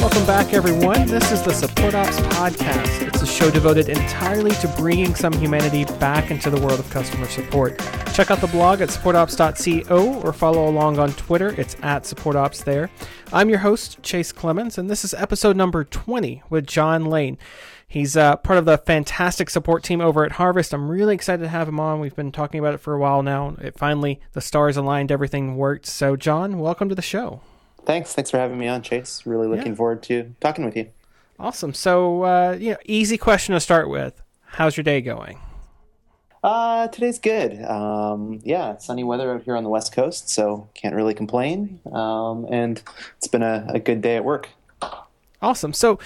Welcome back, everyone. This is the Support Ops Podcast. It's a show devoted entirely to bringing some humanity back into the world of customer support. Check out the blog at supportops.co or follow along on Twitter. It's at supportops there. I'm your host, Chase Clemons, and this is episode number 20 with Jon Lane. He's uh, part of the fantastic support team over at Harvest. I'm really excited to have him on. We've been talking about it for a while now. It finally, the stars aligned, everything worked. So, Jon, welcome to the show. Thanks. Thanks for having me on, Chase. Really looking Yeah. forward to talking with you. Awesome. So, uh, you know, easy question to start with. How's your day going? Uh, today's good. Um, yeah, sunny weather out here on the West Coast, so can't really complain. Um, and it's been a, a good day at work. Awesome. So,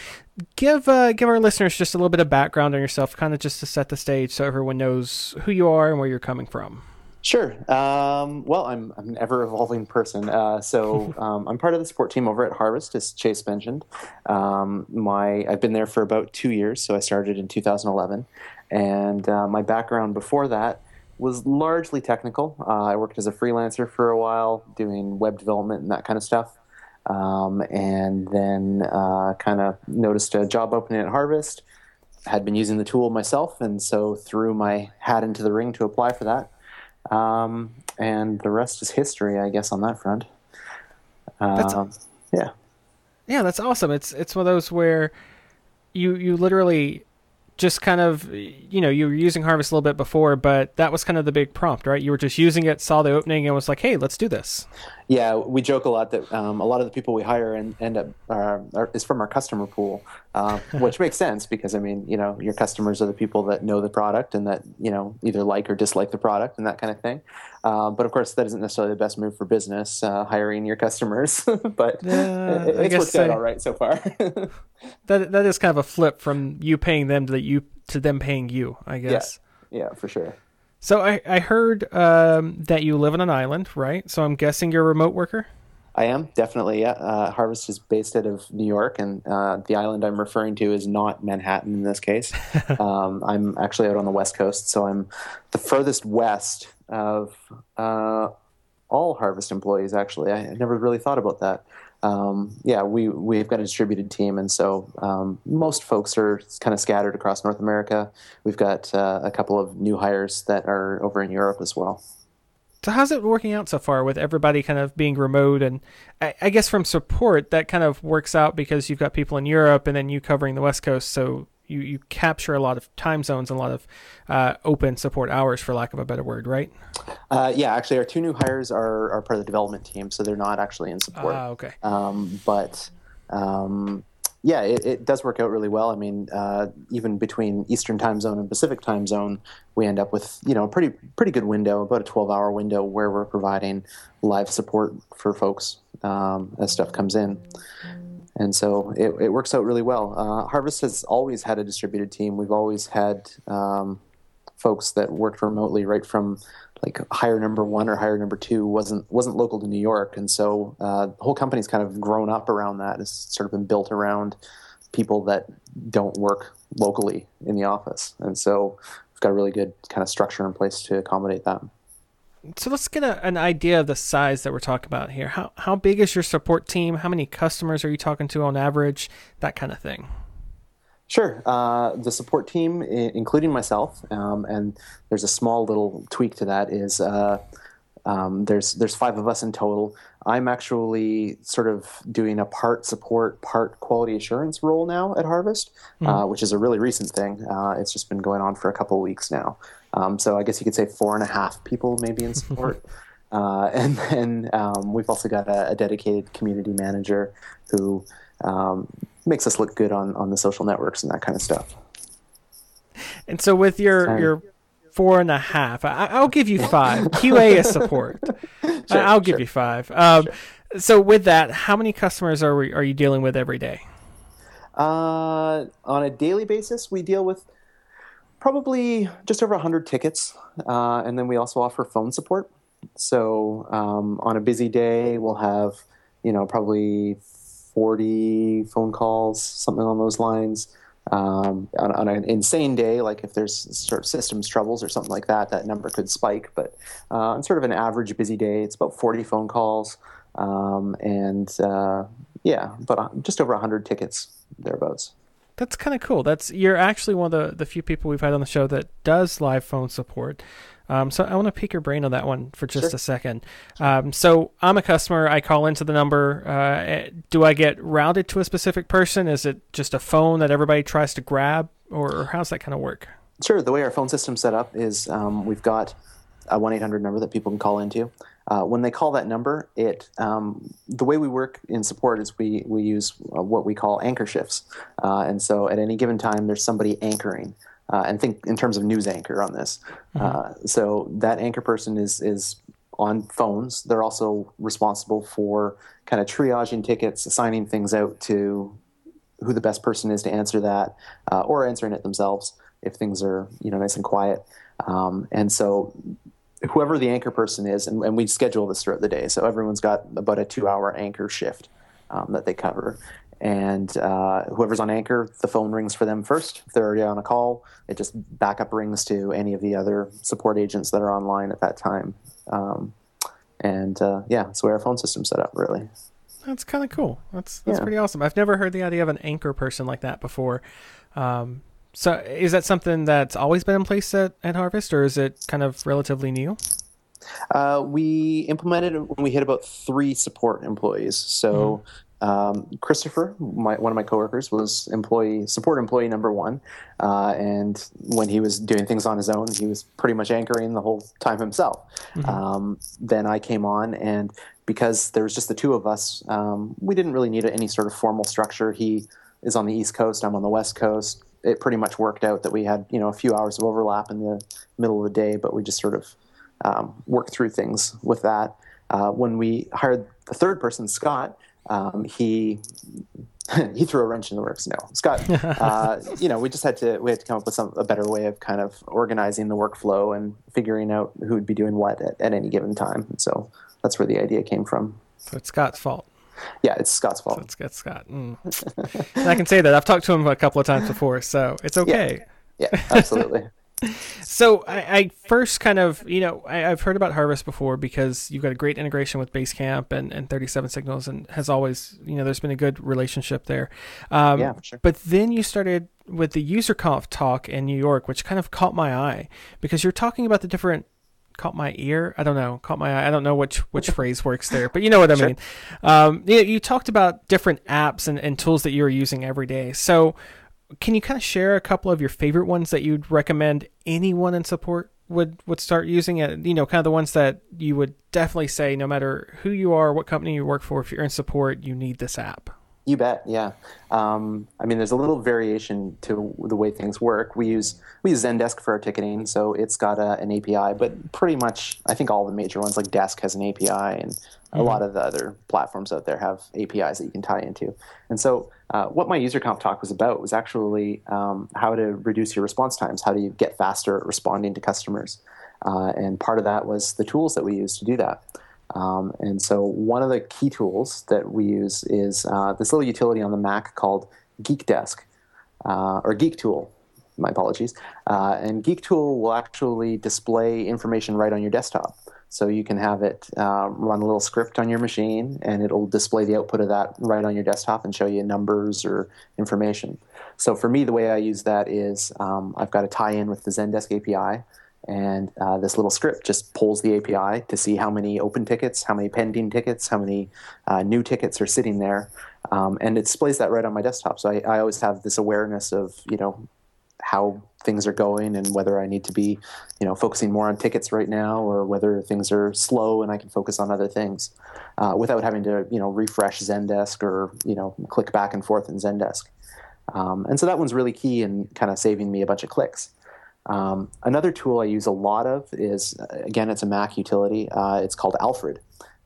give uh, give our listeners just a little bit of background on yourself, kind of just to set the stage, so everyone knows who you are and where you're coming from. Sure. Um, well, I'm, I'm an ever evolving person. Uh, so um, I'm part of the support team over at Harvest, as Chase mentioned. Um, my I've been there for about two years, so I started in 2011, and uh, my background before that was largely technical. Uh, I worked as a freelancer for a while, doing web development and that kind of stuff. Um, and then uh, kind of noticed a job opening at Harvest. Had been using the tool myself, and so threw my hat into the ring to apply for that. Um, and the rest is history, I guess, on that front. That's- Um, yeah. Yeah, that's awesome. It's it's one of those where you you literally just kind of you know you were using Harvest a little bit before, but that was kind of the big prompt, right? You were just using it, saw the opening, and was like, "Hey, let's do this." Yeah, we joke a lot that um, a lot of the people we hire and end up uh, are, is from our customer pool, uh, which makes sense because I mean, you know, your customers are the people that know the product and that you know either like or dislike the product and that kind of thing. Uh, but of course, that isn't necessarily the best move for business, uh, hiring your customers. but Yeah, it, it's worked out all right so far. That that is kind of a flip from you paying them to you to them paying you, I guess. yeah, for sure. So I I heard um, that you live on an island, right? So I'm guessing you're a remote worker. I am definitely. Yeah, uh, Harvest is based out of New York, and uh, the island I'm referring to is not Manhattan in this case. um, I'm actually out on the west coast, so I'm the furthest west of uh, all Harvest employees. Actually, I, I never really thought about that. Um, yeah, we we've got a distributed team, and so um, most folks are kind of scattered across North America. We've got uh, a couple of new hires that are over in Europe as well. So how's it working out so far with everybody kind of being remote and I, I guess from support that kind of works out because you've got people in Europe and then you covering the West Coast, so you, you capture a lot of time zones and a lot of uh, open support hours, for lack of a better word, right? Uh, yeah, actually, our two new hires are, are part of the development team, so they're not actually in support. Ah, okay. Um, but um, yeah, it, it does work out really well. I mean, uh, even between Eastern Time Zone and Pacific Time Zone, we end up with you know a pretty pretty good window, about a twelve hour window where we're providing live support for folks um, as stuff comes in. And so it, it works out really well. Uh, Harvest has always had a distributed team. We've always had um, folks that worked remotely right from like hire number one or hire number two wasn't wasn't local to New York, and so uh, the whole company's kind of grown up around that. It's sort of been built around people that don't work locally in the office, and so we've got a really good kind of structure in place to accommodate that. So let's get a, an idea of the size that we're talking about here. How how big is your support team? How many customers are you talking to on average? That kind of thing. Sure. Uh, the support team, i- including myself, um, and there's a small little tweak to that. Is uh, um, there's there's five of us in total. I'm actually sort of doing a part support, part quality assurance role now at Harvest, uh, which is a really recent thing. Uh, it's just been going on for a couple of weeks now. Um, so I guess you could say four and a half people maybe in support. Uh, and then um, we've also got a, a dedicated community manager who um, makes us look good on, on the social networks and that kind of stuff. And so with your Sorry. your four and a half, I, I'll give you five. QA is support. I- I'll give sure. you five. Um, So with that, how many customers are we, are you dealing with every day? Uh, on a daily basis, we deal with probably just over 100 tickets, uh, and then we also offer phone support. So um, on a busy day, we'll have, you know, probably 40 phone calls, something along those lines. Um, on, on, an insane day, like if there's sort of systems troubles or something like that, that number could spike. But uh, on sort of an average busy day, it's about 40 phone calls, um, and uh, yeah, but just over 100 tickets thereabouts. That's kind of cool. That's you're actually one of the, the few people we've had on the show that does live phone support. Um, so I want to pick your brain on that one for just sure. a second. Um, so I'm a customer. I call into the number. Uh, do I get routed to a specific person? Is it just a phone that everybody tries to grab, or, or how's that kind of work? Sure. The way our phone system's set up is um, we've got a one eight hundred number that people can call into. Uh, when they call that number, it um, the way we work in support is we we use uh, what we call anchor shifts, uh, and so at any given time there's somebody anchoring. Uh, and think in terms of news anchor on this. Mm-hmm. Uh, so that anchor person is is on phones. They're also responsible for kind of triaging tickets, assigning things out to who the best person is to answer that, uh, or answering it themselves if things are you know nice and quiet. Um, and so whoever the anchor person is, and, and, we schedule this throughout the day. So everyone's got about a two-hour anchor shift um, that they cover. And uh, whoever's on anchor, the phone rings for them first. If they're already on a call, it just backup rings to any of the other support agents that are online at that time. Um, and uh, yeah, that's where our phone system's set up, really. That's kind of cool. That's that's yeah. pretty awesome. I've never heard the idea of an anchor person like that before. Um, so is that something that's always been in place at, at Harvest, or is it kind of relatively new? Uh, we implemented when we hit about three support employees. So mm-hmm. um, Christopher, my, one of my coworkers, was employee support employee number one, uh, and when he was doing things on his own, he was pretty much anchoring the whole time himself. Mm-hmm. Um, then I came on, and because there was just the two of us, um, we didn't really need any sort of formal structure. He is on the East Coast, I'm on the West Coast it pretty much worked out that we had you know a few hours of overlap in the middle of the day, but we just sort of um, worked through things with that. Uh, when we hired the third person, Scott, um, he he threw a wrench in the works. No, Scott, uh, you know, we just had to we had to come up with some a better way of kind of organizing the workflow and figuring out who would be doing what at, at any given time. so that's where the idea came from. So it's Scott's fault. Yeah, it's Scott's fault. So it's, it's Scott. Mm. I can say that. I've talked to him a couple of times before, so it's okay. Yeah, yeah absolutely. so I, I, first kind of, you know, I, have heard about Harvest before because you've got a great integration with Basecamp and, and 37 Signals and has always, you know, there's been a good relationship there. Um, yeah, sure. But then you started with the UserConf talk in New York, which kind of caught my eye because you're talking about the different caught my ear. I don't know, caught my eye. I don't know which which phrase works there, but you know what I sure. mean. Um, you, you talked about different apps and, and tools that you're using every day. So, can you kind of share a couple of your favorite ones that you'd recommend anyone in support would would start using it? You know, kind of the ones that you would definitely say, no matter who you are, what company you work for, if you're in support, you need this app. You bet. Yeah. Um, I mean, there's a little variation to the way things work. We use we use Zendesk for our ticketing, so it's got a, an API. But pretty much, I think all the major ones like Desk has an API, and mm-hmm. a lot of the other platforms out there have APIs that you can tie into. And so, uh, what my UserConf talk was about was actually um, how to reduce your response times. How do you get faster at responding to customers? Uh, and part of that was the tools that we use to do that. Um, and so one of the key tools that we use is uh, this little utility on the Mac called GeekDesk, uh, or Geek Tool. My apologies. Uh, and Geek Tool will actually display information right on your desktop. So you can have it uh, run a little script on your machine, and it'll display the output of that right on your desktop and show you numbers or information. So for me, the way I use that is um, I've got a tie-in with the Zendesk API and uh, this little script just pulls the API to see how many open tickets, how many pending tickets, how many uh, new tickets are sitting there, um, and it displays that right on my desktop. So I, I, always have this awareness of you know how things are going and whether I need to be you know focusing more on tickets right now or whether things are slow and I can focus on other things uh, without having to you know refresh Zendesk or you know click back and forth in Zendesk. Um, and so that one's really key in kind of saving me a bunch of clicks. Um, another tool I use a lot of is, again, it's a Mac utility. Uh, it's called Alfred.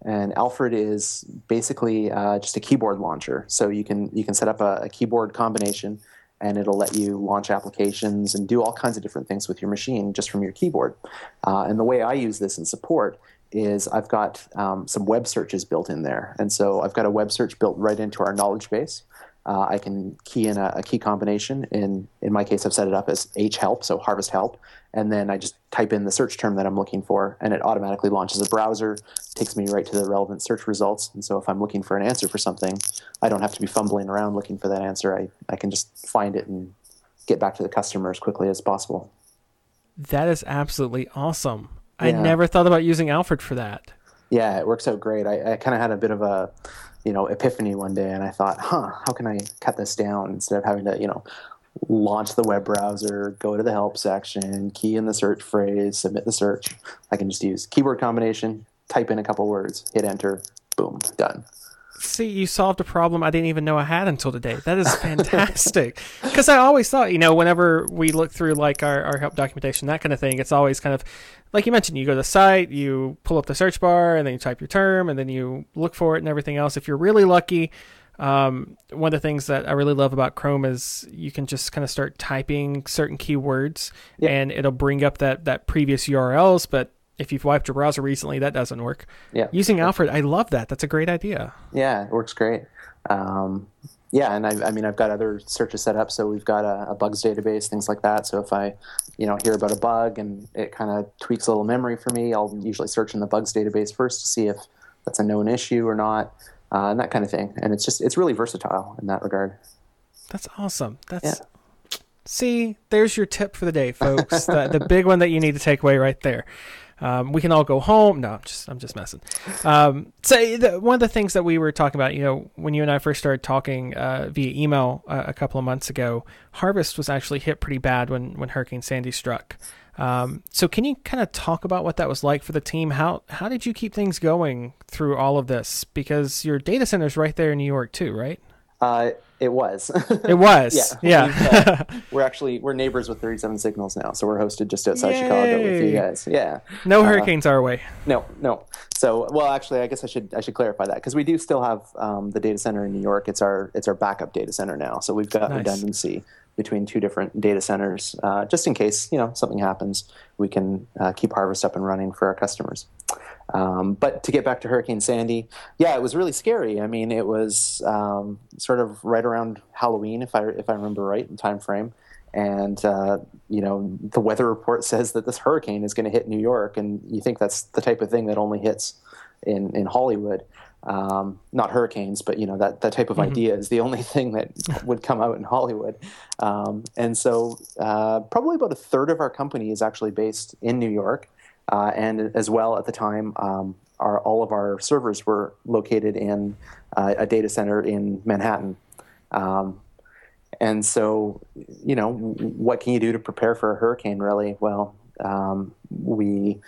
And Alfred is basically uh, just a keyboard launcher. So you can, you can set up a, a, keyboard combination and it'll let you launch applications and do all kinds of different things with your machine just from your keyboard. Uh, and the way I use this in support is I've got um, some web searches built in there. And so I've got a web search built right into our knowledge base. Uh, I can key in a, a, key combination. In in my case, I've set it up as H help, so harvest help, and then I just type in the search term that I'm looking for, and it automatically launches a browser, takes me right to the relevant search results. And so if I'm looking for an answer for something, I don't have to be fumbling around looking for that answer. I, I can just find it and get back to the customer as quickly as possible. That is absolutely awesome. Yeah. I never thought about using Alfred for that. Yeah, it works out great. I, I kind of had a bit of a, you know, epiphany one day, and I thought, huh, how can I cut this down instead of having to, you know, launch the web browser, go to the help section, key in the search phrase, submit the search. I can just use keyword combination, type in a couple words, hit enter, boom, done. See, you solved a problem I didn't even know I had until today. That is fantastic. Because I always thought, you know, whenever we look through like our, our help documentation, that kind of thing, it's always kind of like you mentioned, you go to the site, you pull up the search bar, and then you type your term, and then you look for it and everything else. If you're really lucky, um, one of the things that I really love about Chrome is you can just kind of start typing certain keywords, yeah. and it'll bring up that that previous URLs, but if you've wiped your browser recently, that doesn't work. Yeah. Using Alfred, I love that. That's a great idea. Yeah, it works great. Um, yeah, and I, I, mean, I've got other searches set up. So we've got a, a, bugs database, things like that. So if I, you know, hear about a bug and it kind of tweaks a little memory for me, I'll usually search in the bugs database first to see if that's a known issue or not, uh, and that kind of thing. And it's just, it's really versatile in that regard. That's awesome. That's. Yeah. See, there's your tip for the day, folks. the, the big one that you need to take away right there. Um, we can all go home. No, I'm just I'm just messing. Um, so the, one of the things that we were talking about, you know, when you and I first started talking uh, via email uh, a couple of months ago, harvest was actually hit pretty bad when when Hurricane Sandy struck. Um, so can you kind of talk about what that was like for the team? How how did you keep things going through all of this? Because your data center is right there in New York too, right? Uh, it was. it was. Yeah. Yeah. uh, we're actually we're neighbors with 37 Signals now, so we're hosted just outside Yay. Chicago with you guys. Yeah. No uh, hurricanes our way. No, no. So, well, actually, I guess I should I should clarify that because we do still have um, the data center in New York. It's our it's our backup data center now, so we've got nice. redundancy between two different data centers, uh, just in case you know something happens. We can uh, keep Harvest up and running for our customers. Um, but to get back to Hurricane Sandy, yeah, it was really scary. I mean, it was um, sort of right around Halloween, if I if I remember right, in time frame. And uh, you know, the weather report says that this hurricane is going to hit New York, and you think that's the type of thing that only hits in in Hollywood. Um, not hurricanes, but you know that that type of mm-hmm. idea is the only thing that would come out in Hollywood. Um, and so, uh, probably about a third of our company is actually based in New York. Uh, and as well, at the time, um, our, all of our servers were located in uh, a data center in Manhattan. Um, and so, you know, what can you do to prepare for a hurricane, really? Well, um, we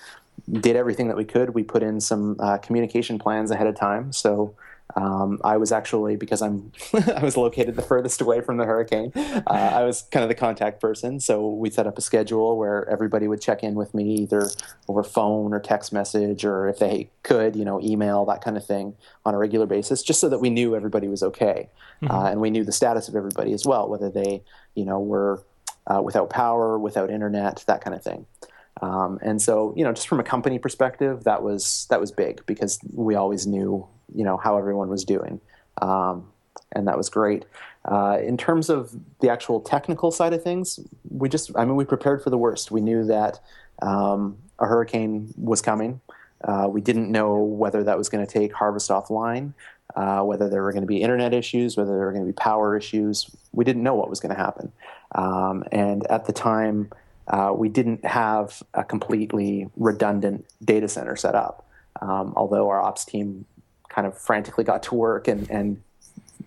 did everything that we could. We put in some uh, communication plans ahead of time. So um, I was actually because I'm I was located the furthest away from the hurricane. Uh, I was kind of the contact person, so we set up a schedule where everybody would check in with me either over phone or text message, or if they could, you know, email that kind of thing on a regular basis, just so that we knew everybody was okay, mm-hmm. uh, and we knew the status of everybody as well, whether they, you know, were uh, without power, without internet, that kind of thing. Um, and so, you know, just from a company perspective, that was that was big because we always knew you know how everyone was doing, um, and that was great. Uh, in terms of the actual technical side of things, we just I mean we prepared for the worst. We knew that um, a hurricane was coming. Uh, we didn't know whether that was going to take Harvest offline, uh, whether there were going to be internet issues, whether there were going to be power issues. We didn't know what was going to happen. Um, and at the time, uh, we didn't have a completely redundant data center set up. Um, although our ops team kind of frantically got to work and, and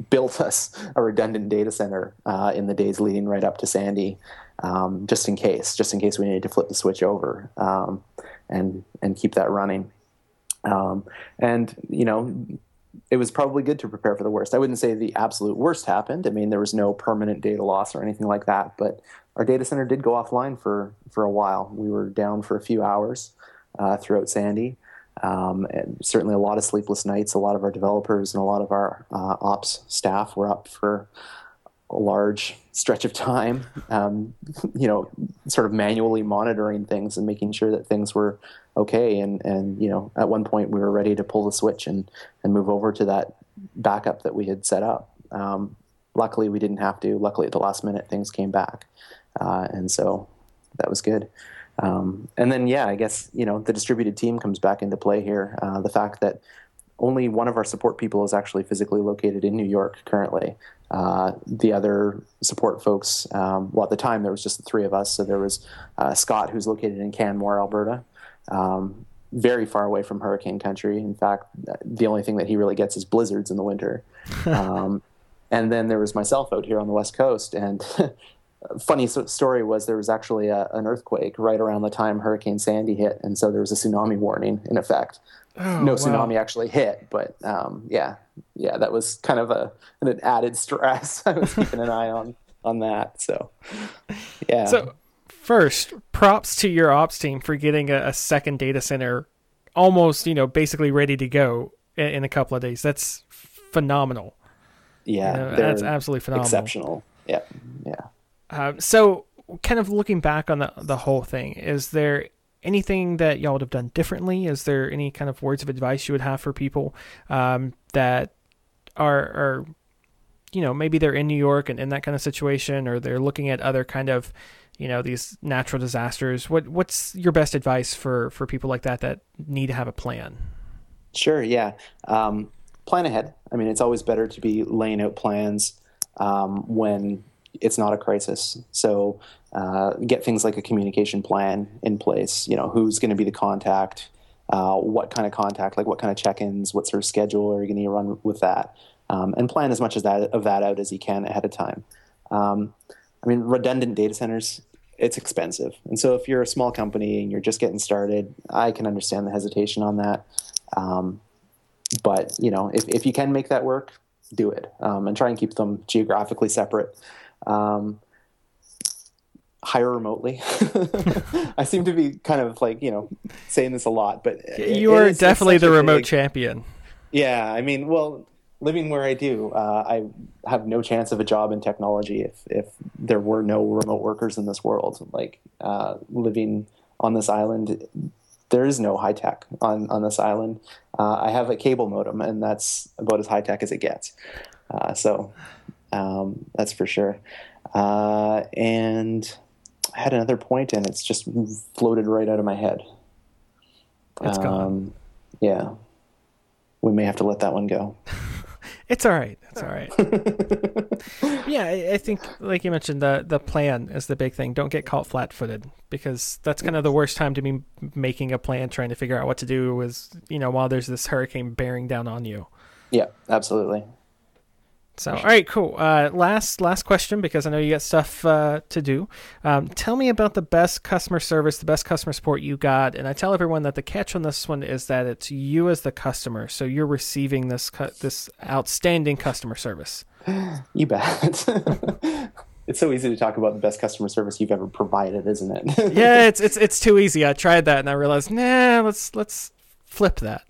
built us a redundant data center uh, in the days leading right up to Sandy, um, just in case, just in case we needed to flip the switch over um, and and keep that running. Um, and you know, it was probably good to prepare for the worst. I wouldn't say the absolute worst happened. I mean, there was no permanent data loss or anything like that, but our data center did go offline for for a while. We were down for a few hours uh, throughout Sandy. Um, and certainly a lot of sleepless nights. A lot of our developers and a lot of our uh, ops staff were up for a large stretch of time, um, you know, sort of manually monitoring things and making sure that things were okay. And, and, you know, at one point we were ready to pull the switch and, and move over to that backup that we had set up. Um, luckily, we didn't have to. Luckily, at the last minute, things came back, uh, and so that was good. Um, and then, yeah, I guess you know the distributed team comes back into play here. Uh, the fact that only one of our support people is actually physically located in New York currently. Uh, the other support folks, um, well, at the time there was just the three of us. So there was uh, Scott, who's located in Canmore, Alberta, um, very far away from hurricane country. In fact, the only thing that he really gets is blizzards in the winter. um, and then there was myself out here on the west coast, and funny story was there was actually a, an earthquake right around the time Hurricane Sandy hit, and so there was a tsunami warning in effect. Oh, no tsunami wow. actually hit, but um, yeah, yeah, that was kind of a an added stress. I was keeping an eye on on that. So yeah. So first, props to your ops team for getting a, a second data center almost, you know, basically ready to go in, in a couple of days. That's phenomenal. Yeah, you know, that's absolutely phenomenal. Exceptional. Yeah, yeah. Um, so, kind of looking back on the the whole thing, is there anything that y'all would have done differently? Is there any kind of words of advice you would have for people um, that are are you know maybe they're in New York and in that kind of situation, or they're looking at other kind of you know these natural disasters? What what's your best advice for for people like that that need to have a plan? Sure. Yeah. Um, plan ahead. I mean, it's always better to be laying out plans um, when it's not a crisis. So uh, get things like a communication plan in place. You know, who's going to be the contact, uh, what kind of contact, like what kind of check-ins, what sort of schedule are you going to run with that, um, and plan as much as that of that out as you can ahead of time. Um, I mean, redundant data centers. It's expensive, and so if you're a small company and you're just getting started, I can understand the hesitation on that. Um, but you know, if if you can make that work, do it, um, and try and keep them geographically separate. Um, hire remotely. I seem to be kind of like you know saying this a lot, but you are definitely the remote big, champion. Yeah, I mean, well, living where I do, uh, I have no chance of a job in technology if if there were no remote workers in this world. Like uh, living on this island, there is no high tech on on this island. Uh, I have a cable modem, and that's about as high tech as it gets. Uh, so um, that's for sure. Uh, and I had another point, and it's just floated right out of my head. It's um, gone. Yeah, we may have to let that one go. it's all right. It's all right. yeah, I, I think, like you mentioned, the the plan is the big thing. Don't get caught flat-footed because that's kind of the worst time to be making a plan, trying to figure out what to do. Is you know while there's this hurricane bearing down on you. Yeah, absolutely. So, all right, cool. Uh, last last question because I know you got stuff uh, to do. Um, tell me about the best customer service, the best customer support you got. And I tell everyone that the catch on this one is that it's you as the customer, so you're receiving this cu- this outstanding customer service. You bet. it's so easy to talk about the best customer service you've ever provided, isn't it? yeah, it's it's it's too easy. I tried that and I realized, nah, let's let's flip that.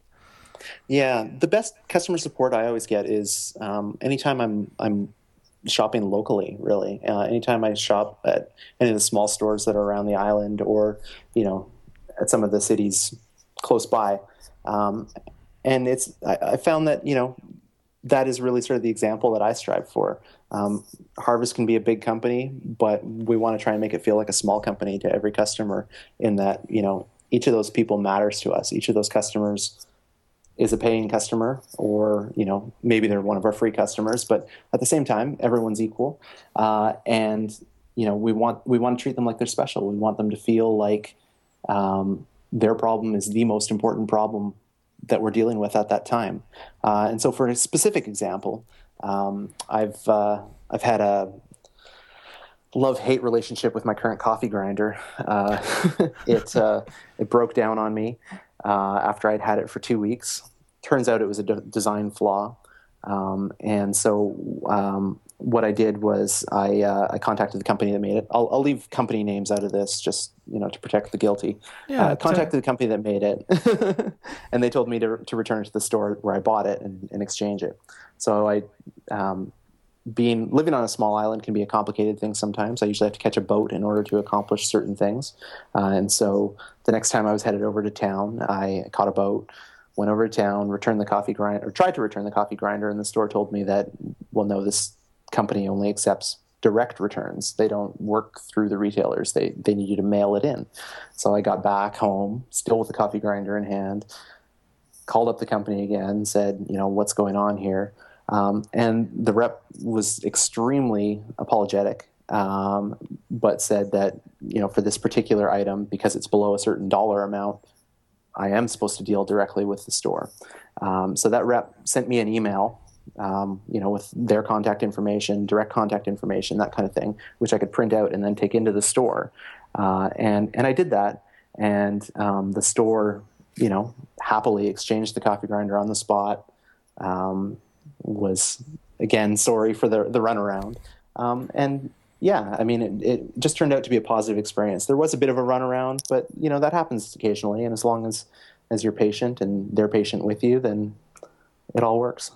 Yeah, the best customer support I always get is um, anytime I'm I'm shopping locally. Really, uh, anytime I shop at any of the small stores that are around the island, or you know, at some of the cities close by, um, and it's I, I, found that you know that is really sort of the example that I strive for. Um, Harvest can be a big company, but we want to try and make it feel like a small company to every customer. In that you know each of those people matters to us. Each of those customers is a paying customer or you know maybe they're one of our free customers but at the same time everyone's equal. Uh, and you know we want we want to treat them like they're special. We want them to feel like um, their problem is the most important problem that we're dealing with at that time. Uh, and so for a specific example um, i've uh, i've had a love hate relationship with my current coffee grinder. Uh, it uh, it broke down on me uh, after I'd had it for two weeks turns out it was a de- design flaw. Um, and so um, what I did was I, uh, I contacted the company that made it. I'll, I'll, leave company names out of this just you know to protect the guilty. Yeah, uh, contacted the company that made it, and they told me to, to return it to the store where I bought it and, and exchange it. So I, um, being living on a small island can be a complicated thing sometimes. I usually have to catch a boat in order to accomplish certain things, uh, and so the next time I was headed over to town, I caught a boat went over to town, returned the coffee grinder, or tried to return the coffee grinder, and the store told me that, well, no, this company only accepts direct returns. They don't work through the retailers. They they need you to mail it in. So I got back home, still with the coffee grinder in hand, called up the company again, said, you know, what's going on here? Um, and the rep was extremely apologetic, um, but said that you know for this particular item, because it's below a certain dollar amount, I am supposed to deal directly with the store. Um, so that rep sent me an email um, you know, with their contact information, direct contact information, that kind of thing, which I could print out and then take into the store. Uh, and and I did that, and um, the store, you know, happily exchanged the coffee grinder on the spot. Um, was again sorry for the the runaround, um, and yeah, I mean, it, it just turned out to be a positive experience. There was a bit of a runaround, but you know that happens occasionally, and as long as as you're patient and they're patient with you, then it all works.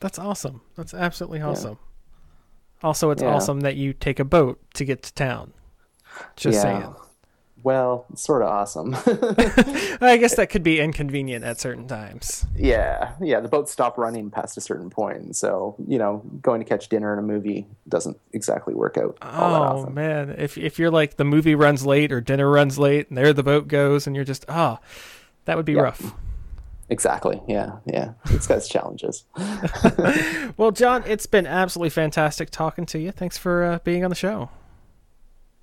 That's awesome. That's absolutely awesome. Yeah. Also, it's yeah. awesome that you take a boat to get to town. Just yeah. saying. Well, sort of awesome. I guess that could be inconvenient at certain times. Yeah, yeah. The boats stop running past a certain point, so you know, going to catch dinner in a movie doesn't exactly work out. oh man, if if you're like the movie runs late or dinner runs late, and there the boat goes, and you're just ah, oh, that would be rough. Exactly. Yeah. Yeah. It's got its challenges. well, Jon, it's been absolutely fantastic talking to you. Thanks for uh, being on the show.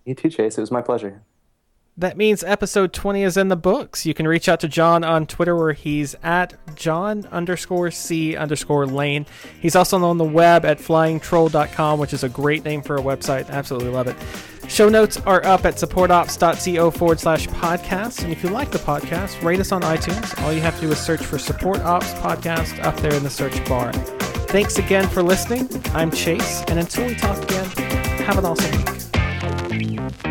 You too, Chase. It was my pleasure. That means episode 20 is in the books. You can reach out to Jon on Twitter where he's at Jon underscore C underscore lane. He's also on the web at flyingtroll.com, which is a great name for a website. Absolutely love it. Show notes are up at supportops.co forward slash podcast. And if you like the podcast, rate us on iTunes. All you have to do is search for Support Ops Podcast up there in the search bar. Thanks again for listening. I'm Chase, and until we talk again, have an awesome week.